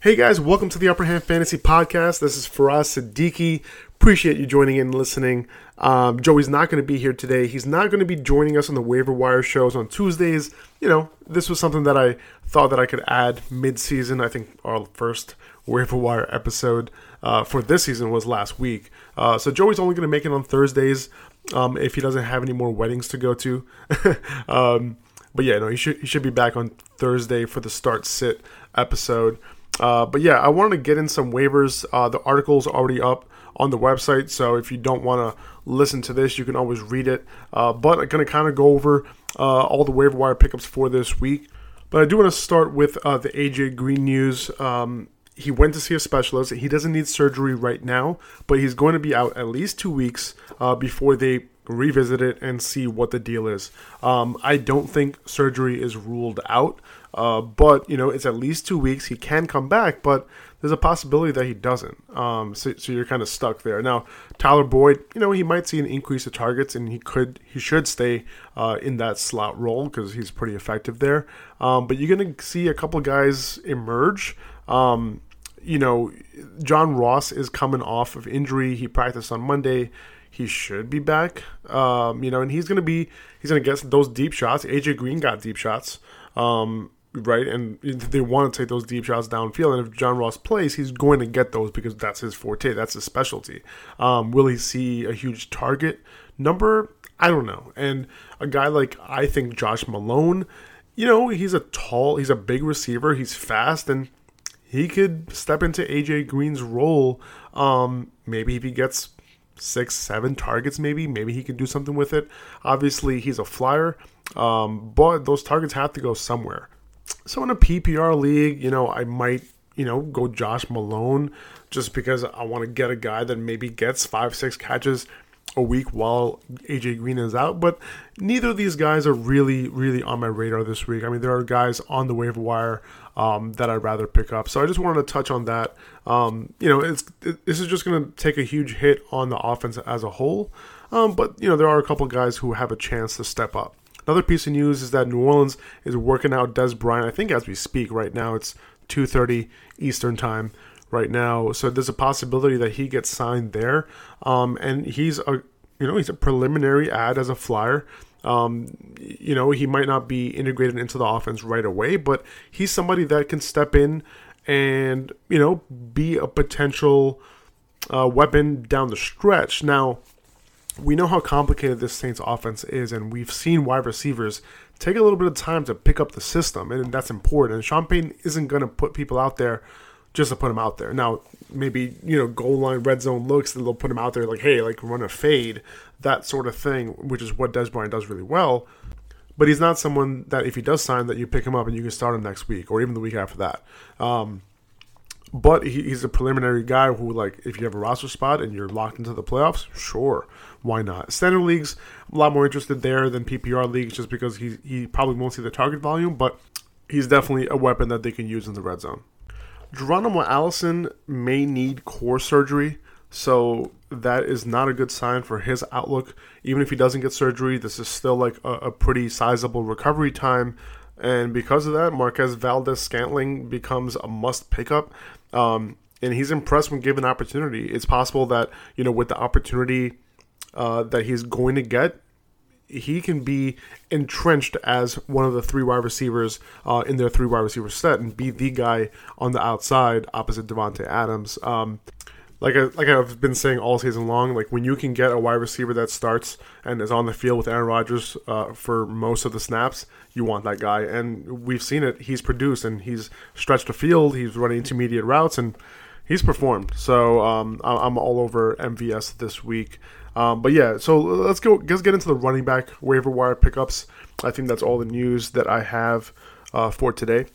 Hey guys, welcome to the Upper Hand Fantasy Podcast. This is Faraz Siddiqui. Appreciate you joining in and listening. Um, Joey's not going to be here today. He's not going to be joining us on the waiver wire shows on Tuesdays. You know, this was something that I thought that I could add mid-season. I think our first waiver wire episode uh, for this season was last week. Uh, so Joey's only going to make it on Thursdays um, if he doesn't have any more weddings to go to. um, but yeah, no, he should he should be back on Thursday for the start sit episode. Uh, but yeah, I wanted to get in some waivers. Uh, the article's already up on the website, so if you don't want to listen to this, you can always read it. Uh, but I'm going to kind of go over uh, all the waiver wire pickups for this week. But I do want to start with uh, the AJ Green news. Um, he went to see a specialist. He doesn't need surgery right now, but he's going to be out at least two weeks before they revisit it and see what the deal is. Um, I don't think surgery is ruled out. Uh, but you know, it's at least two weeks. He can come back, but there's a possibility that he doesn't. Um, so, so you're kind of stuck there. Now, Tyler Boyd, you know, he might see an increase of targets, and he could, he should stay uh, in that slot role because he's pretty effective there. Um, but you're to see a couple guys emerge. Um, you know, John Ross is coming off of injury. He practiced on Monday. He should be back. Um, you know, and he's to be, he's to get those deep shots. AJ Green got deep shots. Um, right? And they want to take those deep shots downfield. And if John Ross plays, he's going to get those because that's his forte, that's his specialty. Um, will he see a huge target number? I don't know. And a guy like I think Josh Malone, you know, he's a tall, he's a big receiver, he's fast, and he could step into AJ Green's role. Um, maybe if he gets six, seven targets, maybe, maybe he can do something with it. Obviously, he's a flyer, um, but those targets have to go somewhere. So in a PPR league, you know, I might, you know, go Josh Malone just because I want to get a guy that maybe gets five, six catches a week while AJ Green is out. But neither of these guys are really, really on my radar this week. I mean, there are guys on the waiver wire um, that I'd rather pick up. So I just wanted to touch on that. Um, you know, it's it, this is just going to take a huge hit on the offense as a whole. Um, but you know, there are a couple guys who have a chance to step up. Another piece of news is that New Orleans is working out Dez Bryant. I think as we speak right now, it's 2:30 Eastern time right now. So there's a possibility that he gets signed there. Um, and he's a you know he's a preliminary ad as a flyer. Um, you know he might not be integrated into the offense right away, but he's somebody that can step in and you know be a potential uh, weapon down the stretch. Now we know how complicated this Saints offense is, and we've seen wide receivers take a little bit of time to pick up the system, and that's important. And Sean Payton isn't going to put people out there just to put him out there. Now, maybe you know, goal line, red zone looks, that they'll put him out there like, hey, like run a fade, that sort of thing, which is what Dez Bryant does really well. But he's not someone that if he does sign, that you pick him up and you can start him next week or even the week after that. Um, but he, he's a preliminary guy who, like, if you have a roster spot and you're locked into the playoffs, sure, why not? Standard leagues, a lot more interested there than PPR leagues, just because he he probably won't see the target volume, but he's definitely a weapon that they can use in the red zone. Geronimo Allison may need core surgery, so that is not a good sign for his outlook. Even if he doesn't get surgery, this is still like a, a pretty sizable recovery time. And because of that, Marquez Valdes-Scantling becomes a must pickup. Um, and he's impressed when given opportunity. It's possible that, you know, with the opportunity uh, that he's going to get, he can be entrenched as one of the three wide receivers uh, in their three wide receiver set and be the guy on the outside opposite Davante Adams. Um, like I, like I've been saying all season long, like when you can get a wide receiver that starts and is on the field with Aaron Rodgers uh, for most of the snaps, you want that guy. And we've seen it. He's produced and he's stretched the field. He's running intermediate routes and he's performed. So um, I'm all over MVS this week. Um, but yeah, so let's go. Let's get into the running back waiver wire pickups. I think that's all the news that I have uh, for today.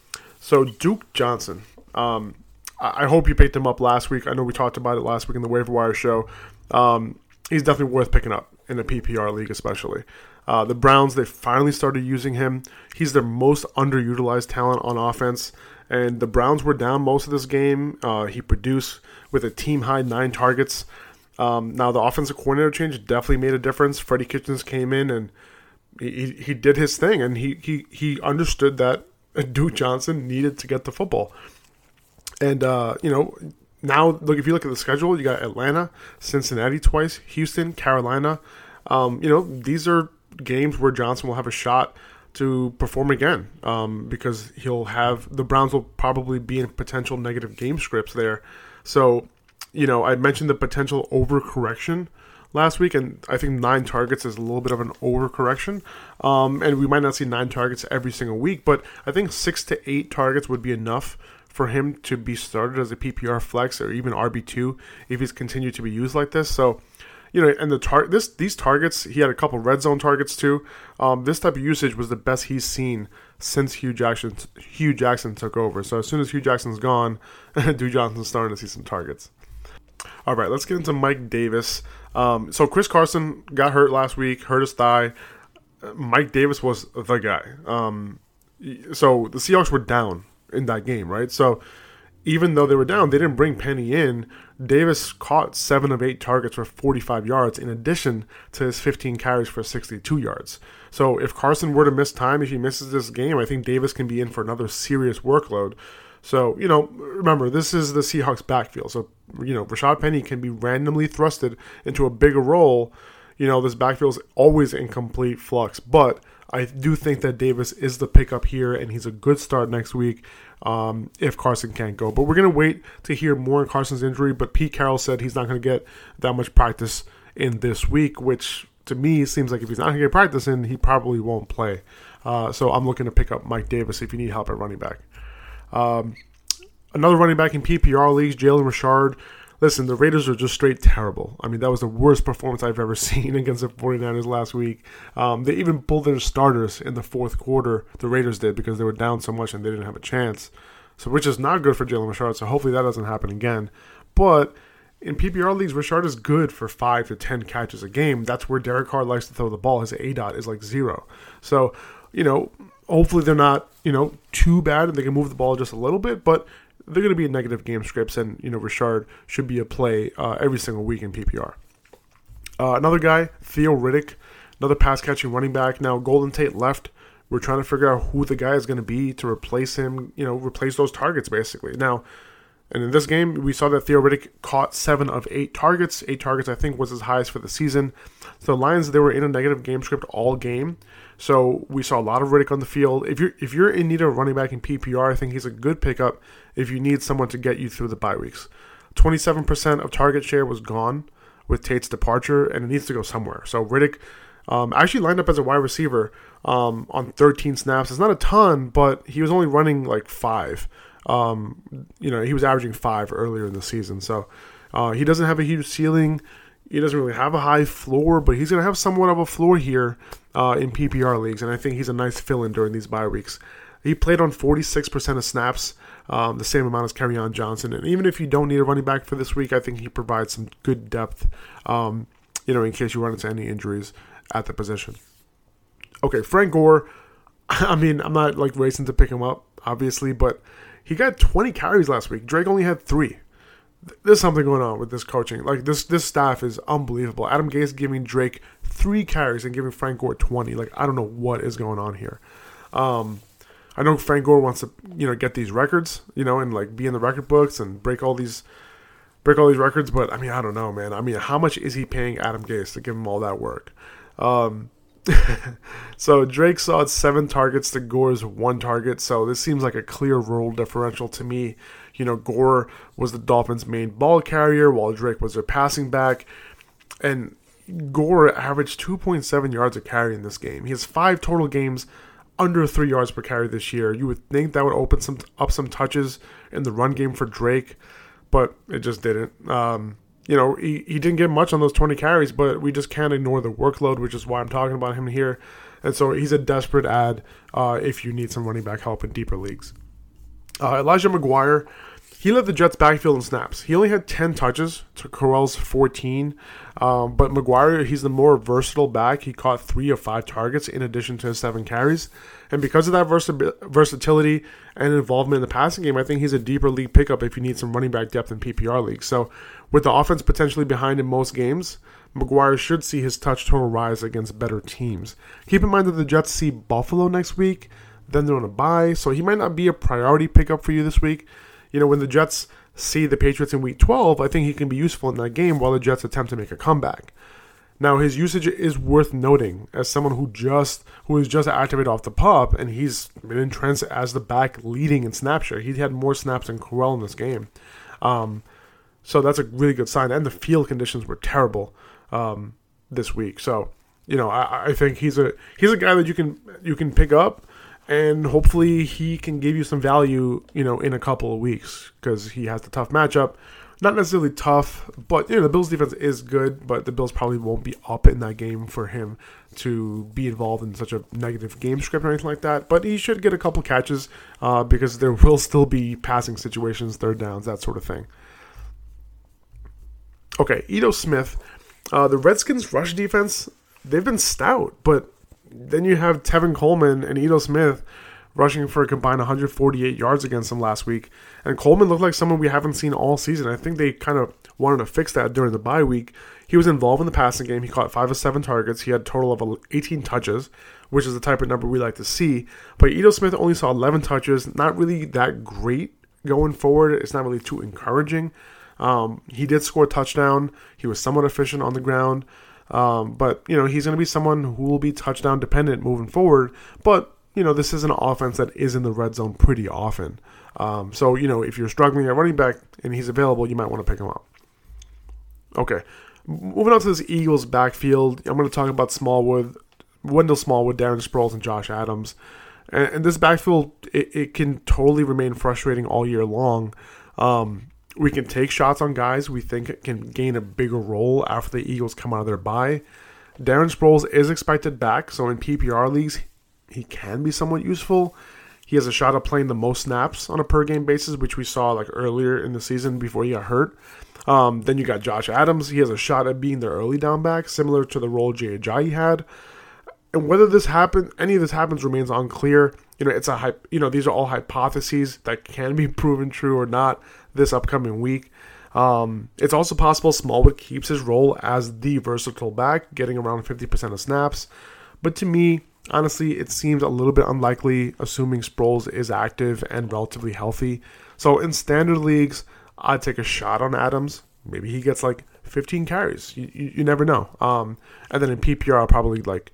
So Duke Johnson. Um, I hope you picked him up last week. I know we talked about it last week in the waiver wire show. Um, he's definitely worth picking up in a PPR league, especially. Uh, the Browns, they finally started using him. He's their most underutilized talent on offense. And the Browns were down most of this game. Uh, he produced with a team high nine targets. Um, now, the offensive coordinator change definitely made a difference. Freddie Kitchens came in and he, he did his thing. And he, he, he understood that Duke Johnson needed to get the football And uh, you know, now look if you look at the schedule, you got Atlanta, Cincinnati twice, Houston, Carolina. Um, you know, these are games where Johnson will have a shot to perform again um, because he'll have the Browns will probably be in potential negative game scripts there. So, you know, I mentioned the potential overcorrection last week, and I think nine targets is a little bit of an overcorrection. Um, and we might not see nine targets every single week, but I think six to eight targets would be enough for him to be started as a PPR flex or even RB two if he's continued to be used like this. So, you know, and the tar- this these targets, he had a couple red zone targets too. Um, this type of usage was the best he's seen since Hue Jackson Hue Jackson took over. So as soon as Hue Jackson's gone, Duke Johnson's starting to see some targets. All right, let's get into Mike Davis. Um, so Chris Carson got hurt last week, hurt his thigh. Mike Davis was the guy. Um, so the Seahawks were down in that game, right? So even though they were down, they didn't bring Penny in. Davis caught seven of eight targets for 45 yards, in addition to his 15 carries for 62 yards. So if Carson were to miss time, if he misses this game, I think Davis can be in for another serious workload. So, you know, remember, this is the Seahawks backfield. So, you know, Rashaad Penny can be randomly thrusted into a bigger role. You know, this backfield is always in complete flux. But I do think that Davis is the pickup here, and he's a good start next week um, if Carson can't go. But we're going to wait to hear more on Carson's injury. But Pete Carroll said he's not going to get that much practice in this week, which to me seems like if he's not going to get practice in, he probably won't play. Uh, so I'm looking to pick up Mike Davis if you need help at running back. Um, another running back in PPR leagues, Jalen Richard. Listen, the Raiders are just straight terrible. I mean, that was the worst performance I've ever seen against the 49ers last week. Um, they even pulled their starters in the fourth quarter, the Raiders did, because they were down so much and they didn't have a chance. So, which is not good for Jalen Richard. So, hopefully that doesn't happen again. But in PPR leagues, Richard is good for five to 10 catches a game. That's where Derek Carr likes to throw the ball. His A dot is like zero. So, you know, hopefully they're not, you know, too bad and they can move the ball just a little bit, but they're going to be negative game scripts, and, you know, Richard should be a play uh, every single week in PPR. Uh, another guy, Theo Riddick, another pass catching running back. Now, Golden Tate left. We're trying to figure out who the guy is going to be to replace him, you know, replace those targets, basically. Now, and in this game, we saw that Theo Riddick caught seven of eight targets. Eight targets, I think, was his highest for the season. So the Lions, they were in a negative game script all game. So we saw a lot of Riddick on the field. If you're if you're in need of a running back in PPR, I think he's a good pickup if you need someone to get you through the bye weeks. 27% of target share was gone with Tate's departure, and it needs to go somewhere. So Riddick um, actually lined up as a wide receiver um, on 13 snaps. It's not a ton, but he was only running like five. Um, you know, he was averaging five earlier in the season. So uh, he doesn't have a huge ceiling. He doesn't really have a high floor, but he's going to have somewhat of a floor here uh, in PPR leagues, and I think he's a nice fill in during these bye weeks. He played on 46% of snaps, um, the same amount as Kerryon Johnson. And even if you don't need a running back for this week, I think he provides some good depth, um, you know, in case you run into any injuries at the position. Okay, Frank Gore. I mean, I'm not like racing to pick him up, obviously, but he got 20 carries last week. Drake only had three. There's something going on with this coaching. Like this, this staff is unbelievable. Adam Gase giving Drake three carries and giving Frank Gore 20. Like I don't know what is going on here. Um, I know Frank Gore wants to, you know, get these records, you know, and like be in the record books and break all these break all these records, but I mean, I don't know, man. I mean, how much is he paying Adam Gase to give him all that work? Um, so Drake saw seven targets to Gore's one target, so this seems like a clear role differential to me. You know, Gore was the Dolphins' main ball carrier, while Drake was their passing back, and Gore averaged 2.7 yards a carry in this game. He has five total games under three yards per carry this year. You would think that would open some up some touches in the run game for Drake, but it just didn't. Um, you know, he, he didn't get much on those 20 carries, but we just can't ignore the workload, which is why I'm talking about him here. And so he's a desperate ad uh, if you need some running back help in deeper leagues. Uh, Elijah McGuire he led the Jets' backfield in snaps. He only had 10 touches to Crowell's 14. Um, but McGuire, he's the more versatile back. He caught three of five targets in addition to his seven carries. And because of that versatility and involvement in the passing game, I think he's a deeper league pickup if you need some running back depth in PPR leagues. So, with the offense potentially behind in most games, McGuire should see his touch total rise against better teams. Keep in mind that the Jets see Buffalo next week, then they're on a bye, so he might not be a priority pickup for you this week you know, when the Jets see the Patriots in week 12, I think he can be useful in that game while the Jets attempt to make a comeback. Now his usage is worth noting as someone who just who is just activated off the pup, and he's been entrenched as the back leading in snap share. He had more snaps than Crowell in this game, um, so that's a really good sign. And the field conditions were terrible um, this week, so you know I, I think he's a he's a guy that you can you can pick up and hopefully he can give you some value, you know, in a couple of weeks because he has the tough matchup. Not necessarily tough, but you know the Bills defense is good, but the Bills probably won't be up in that game for him to be involved in such a negative game script or anything like that. But he should get a couple catches uh, because there will still be passing situations, third downs, that sort of thing. Okay, Ito Smith, uh, the Redskins' rush defense they've been stout, but then you have Tevin Coleman and Ito Smith rushing for a combined 148 yards against him last week. And Coleman looked like someone we haven't seen all season. I think they kind of wanted to fix that during the bye week. He was involved in the passing game. He caught five of seven targets. He had a total of 18 touches, which is the type of number we like to see. But Ito Smith only saw 11 touches. Not really that great going forward. It's not really too encouraging. Um, he did score a touchdown. He was somewhat efficient on the ground. Um, but you know he's going to be someone who will be touchdown dependent moving forward. But you know this is an offense that is in the red zone pretty often. Um, so you know if you're struggling at running back and he's available, you might want to pick him up. Okay, moving on to this Eagles backfield, I'm going to talk about Smallwood, Wendell Smallwood, Darren Sproles, and Josh Adams. And, and this backfield, it, it, can totally remain frustrating all year long. Um, we can take shots on guys we think can gain a bigger role after the Eagles come out of their bye. Darren Sproles is expected back, so in PPR leagues, he can be somewhat useful. He has a shot at playing the most snaps on a per game basis, which we saw like earlier in the season before he got hurt. Um, then you got Josh Adams. He has a shot at being the early down back, similar to the role Jay Ajayi had. And whether this happens, any of this happens, remains unclear. You know, it's a you know these are all hypotheses that can be proven true or not this upcoming week. Um, it's also possible Smallwood keeps his role as the versatile back, getting around 50% of snaps. But to me, honestly, it seems a little bit unlikely, assuming Sproles is active and relatively healthy. So in standard leagues, I'd take a shot on Adams. Maybe he gets like 15 carries. You, you, you never know. Um, and then in PPR, I'll probably like,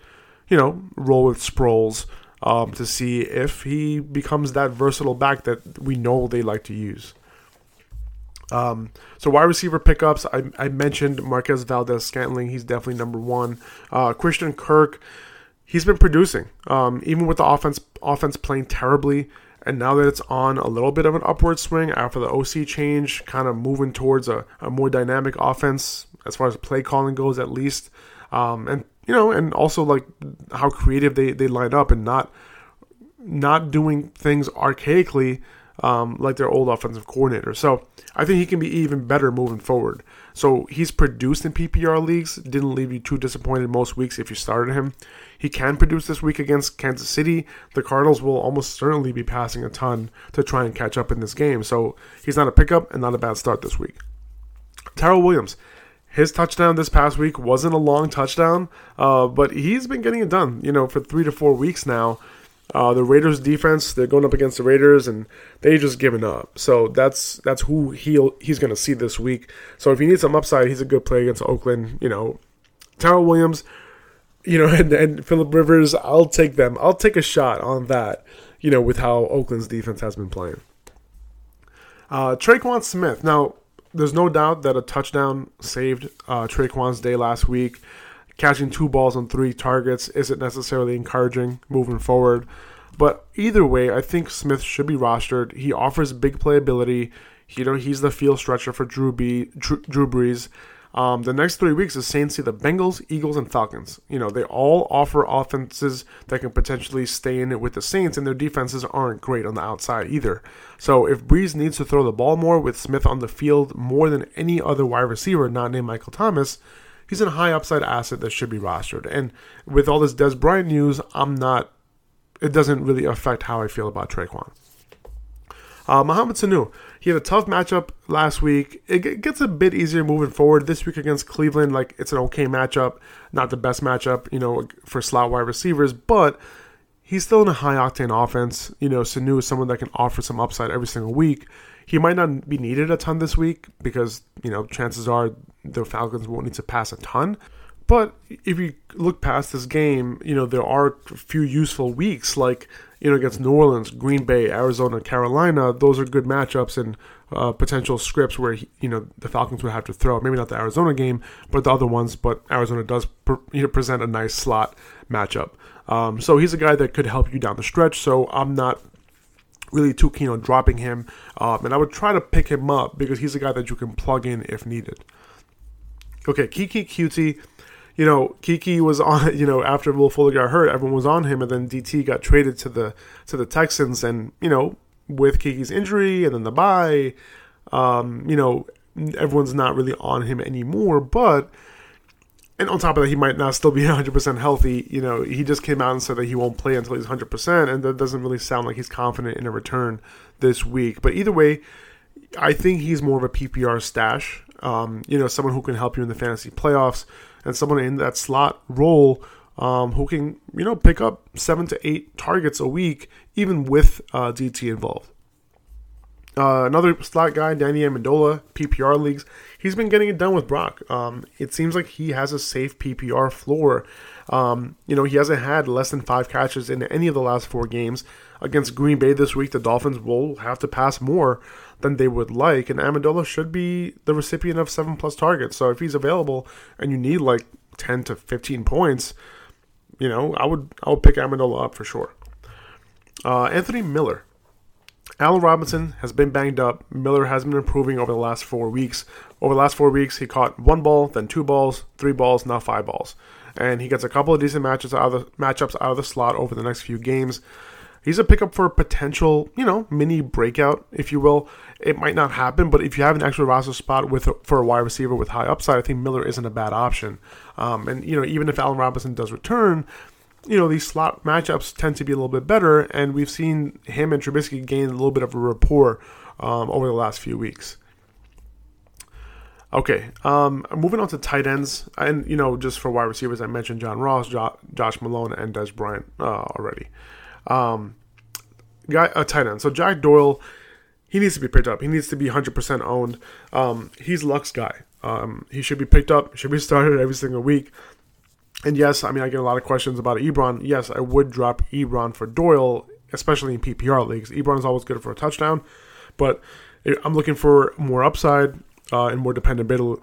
you know, roll with Sproles um, to see if he becomes that versatile back that we know they like to use. Um, so wide receiver pickups, I, I mentioned Marquez Valdes-Scantling. He's definitely number one. Uh, Christian Kirk, he's been producing, um, even with the offense offense playing terribly. And now that it's on a little bit of an upward swing after the OC change, kind of moving towards a, a more dynamic offense as far as play calling goes, at least. Um, and you know, and also like how creative they they line up and not not doing things archaically um, like their old offensive coordinator. So I think he can be even better moving forward. So he's produced in PPR leagues, didn't leave you too disappointed most weeks if you started him. He can produce this week against Kansas City. The Cardinals will almost certainly be passing a ton to try and catch up in this game. So he's not a pickup and not a bad start this week. Tyrell Williams, his touchdown this past week wasn't a long touchdown, uh, but he's been getting it done, you know, for three to four weeks now. Uh, the Raiders defense, they're going up against the Raiders and they just given up. So that's that's who he he's going to see this week. So if he needs some upside, he's a good play against Oakland. You know, Tyrell Williams, you know, and, and Philip Rivers, I'll take them. I'll take a shot on that. You know, with how Oakland's defense has been playing. Uh, Tre'Quan Smith. Now, there's no doubt that a touchdown saved uh, Tre'Quan's day last week catching two balls on three targets isn't necessarily encouraging moving forward. But either way, I think Smith should be rostered. He offers big playability. You know, he's the field stretcher for Drew, B, Drew, Drew Brees. Um, the next three weeks, the Saints see the Bengals, Eagles, and Falcons. You know, they all offer offenses that can potentially stay in it with the Saints, and their defenses aren't great on the outside either. So if Brees needs to throw the ball more with Smith on the field more than any other wide receiver not named Michael Thomas, he's a high upside asset that should be rostered. And with all this Dez Bryant news, I'm not. It doesn't really affect how I feel about Tre'Quan. Uh, Mohamed Sanu, he had a tough matchup last week. It gets a bit easier moving forward this week against Cleveland. Like it's an okay matchup, not the best matchup, you know, for slot wide receivers, but he's still in a high octane offense. You know, Sanu is someone that can offer some upside every single week. He might not be needed a ton this week because, you know, chances are the Falcons won't need to pass a ton. But if you look past this game, you know, there are a few useful weeks like, you know, against New Orleans, Green Bay, Arizona, Carolina. Those are good matchups and uh, potential scripts where, he, you know, the Falcons would have to throw. Maybe not the Arizona game, but the other ones. But Arizona does you know, present a nice slot matchup. Um, so he's a guy that could help you down the stretch. So I'm not really too keen on dropping him. Um, and I would try to pick him up because he's a guy that you can plug in if needed. Okay, Keke Coutee you know, Keke was on, you know, after Will Fuller got hurt, everyone was on him, and then DT got traded to the to the Texans, and you know, with Keke's injury and then the bye, um, you know, everyone's not really on him anymore. But and on top of that, he might not still be 100% healthy. You know, he just came out and said that he won't play until he's 100%, and that doesn't really sound like he's confident in a return this week. But either way, I think he's more of a PPR stash. Um, you know, someone who can help you in the fantasy playoffs and someone in that slot role um, who can, you know, pick up seven to eight targets a week, even with uh, DT involved. Uh, another slot guy, Danny Amendola, PPR leagues. He's been getting it done with Brock. Um, it seems like he has a safe PPR floor. Um, you know, he hasn't had less than five catches in any of the last four games. Against Green Bay this week, the Dolphins will have to pass more than they would like, and Amendola should be the recipient of seven plus targets. So if he's available and you need like 10 to 15 points, you know, I would I would pick Amendola up for sure. Uh, Anthony Miller. Allen Robinson has been banged up. Miller has been improving over the last four weeks. Over the last four weeks, he caught one ball, then two balls, three balls, now five balls and he gets a couple of decent matches out of the matchups out of the slot over the next few games. He's a pickup for a potential, you know, mini breakout, if you will. It might not happen, but if you have an extra roster spot with for a wide receiver with high upside, I think Miller isn't a bad option. Um, and you know, even if Allen Robinson does return, you know, these slot matchups tend to be a little bit better, and we've seen him and Trubisky gain a little bit of a rapport um, over the last few weeks. Okay, um, moving on to tight ends, and you know, just for wide receivers, I mentioned John Ross, jo- Josh Malone, and Dez Bryant uh, already. Um, guy, a tight end. So Jack Doyle, he needs to be picked up. He needs to be 100% owned. Um, he's Luck's guy. Um, he should be picked up. Should be started every single week. And yes, I mean, I get a lot of questions about Ebron. Yes, I would drop Ebron for Doyle, especially in PPR leagues. Ebron is always good for a touchdown, but I'm looking for more upside uh, and more dependability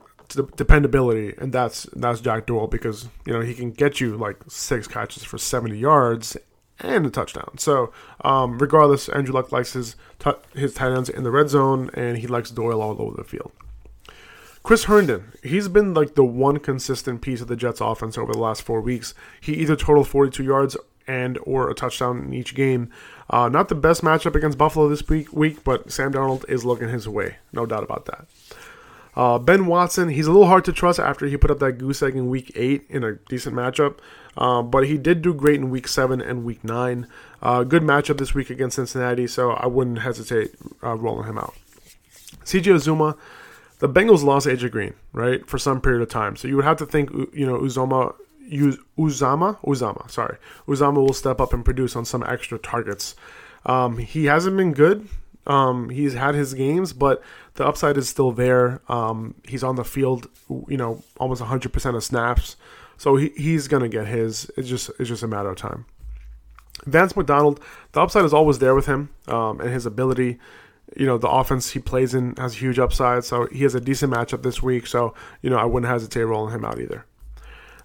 dependability, and that's that's Jack Doyle because you know he can get you like six catches for seventy yards and a touchdown. So um, regardless, Andrew Luck likes his t- his tight ends in the red zone, and he likes Doyle all over the field. Chris Herndon, he's been like the one consistent piece of the Jets offense over the last four weeks. He either totaled 42 yards and or a touchdown in each game. Uh, not the best matchup against Buffalo this week, week, but Sam Darnold is looking his way, no doubt about that. Uh, ben Watson, he's a little hard to trust after he put up that goose egg in week eight in a decent matchup, uh, but he did do great in week seven and week nine. Uh, good matchup this week against Cincinnati, so I wouldn't hesitate uh, rolling him out. CJ Uzomah, the Bengals lost AJ Green, right, for some period of time, so you would have to think, you know, Uzomah. Uzama, Uzomah, sorry, Uzama will step up and produce on some extra targets. Um, he hasn't been good um, he's had his games, but the upside is still there. Um, he's on the field, you know, almost 100% of snaps, so he, he's gonna get his. It's just it's just a matter of time. Vance McDonald, the upside is always there with him, um, and his ability. You know, the offense he plays in has huge upside, so he has a decent matchup this week. So you know, I wouldn't hesitate rolling him out either.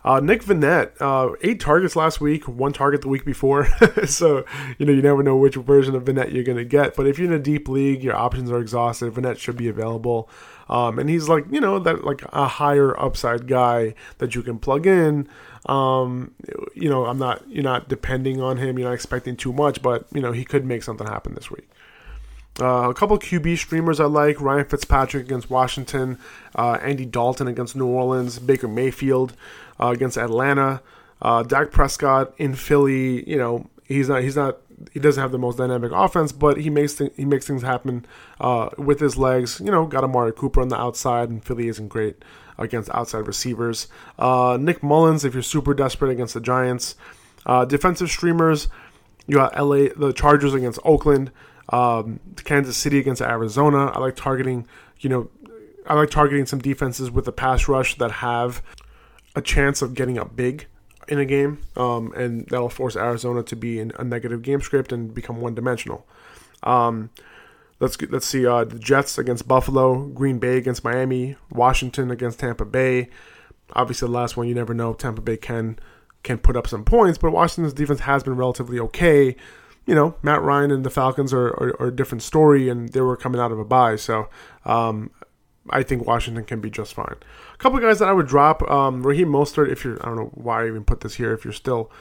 Uh, Nick Vannett, uh, eight targets last week, one target the week before. so, you know, you never know which version of Vannett you're going to get. But if you're in a deep league, your options are exhausted. Vannett should be available. Um, and he's like, you know, that like a higher upside guy that you can plug in. Um, you know, I'm not, you're not depending on him. You're not expecting too much, but, you know, he could make something happen this week. Uh, a couple QB streamers I like Ryan Fitzpatrick against Washington, uh, Andy Dalton against New Orleans, Baker Mayfield uh, against Atlanta, uh, Dak Prescott in Philly. You know he's not he's not he doesn't have the most dynamic offense, but he makes th- he makes things happen uh, with his legs. You know, got Amari Cooper on the outside, and Philly isn't great against outside receivers. Uh, Nick Mullens, if you're super desperate against the Giants, uh, defensive streamers, you got LA the Chargers against Oakland. Um, Kansas City against Arizona. I like targeting, you know, I like targeting some defenses with a pass rush that have a chance of getting up big in a game, um, and that'll force Arizona to be in a negative game script and become one dimensional. Um, let's let's see uh, the Jets against Buffalo, Green Bay against Miami, Washington against Tampa Bay. Obviously, the last one you never know. Tampa Bay can can put up some points, but Washington's defense has been relatively okay. You know, Matt Ryan and the Falcons are, are, are a different story, and they were coming out of a bye, so um, I think Washington can be just fine. A couple guys that I would drop: um, Raheem Mostert. If you're, I don't know why I even put this here. If you're still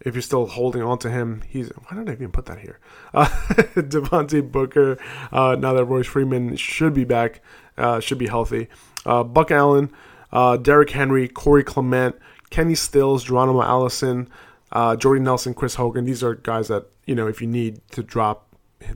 if you're still holding on to him, he's why did I even put that here? Uh, Devontae Booker. Uh, now that Royce Freeman should be back, uh, should be healthy. Uh, Buck Allen, uh, Derrick Henry, Corey Clement, Kenny Stills, Geronimo Allison, uh, Jordy Nelson, Chris Hogan. These are guys that you know if you need to drop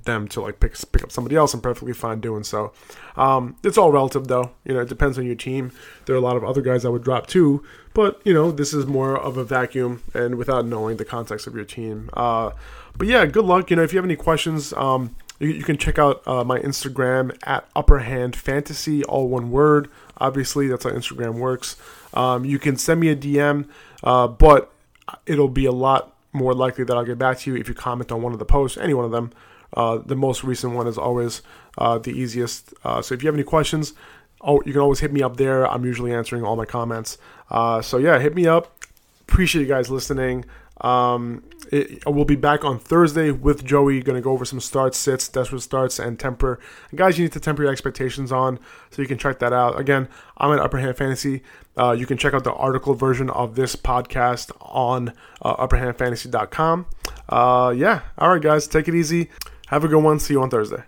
them to like pick pick up somebody else. I'm perfectly fine doing so. Um, it's all relative though. You know, it depends on your team. There are a lot of other guys I would drop too, but you know, this is more of a vacuum and without knowing the context of your team. Uh, but yeah, good luck. You know, if you have any questions, um, you, you, can check out uh, my Instagram at Upper Hand Fantasy, all one word. Obviously, that's how Instagram works. Um, you can send me a DM, uh, but it'll be a lot more likely that I'll get back to you if you comment on one of the posts, any one of them. Uh, the most recent one is always uh, the easiest. Uh, so if you have any questions, oh, you can always hit me up there. I'm usually answering all my comments. Uh, so yeah, hit me up. Appreciate you guys listening. Um, it, we'll be back on Thursday with Joey. Going to go over some starts, sits, desperate starts, and temper. And guys, you need to temper your expectations on, so you can check that out. Again, I'm at Upper Hand Fantasy. Uh, you can check out the article version of this podcast on uh, upperhandfantasy.com. Uh, yeah, all right, guys, take it easy. Have a good one. See you on Thursday.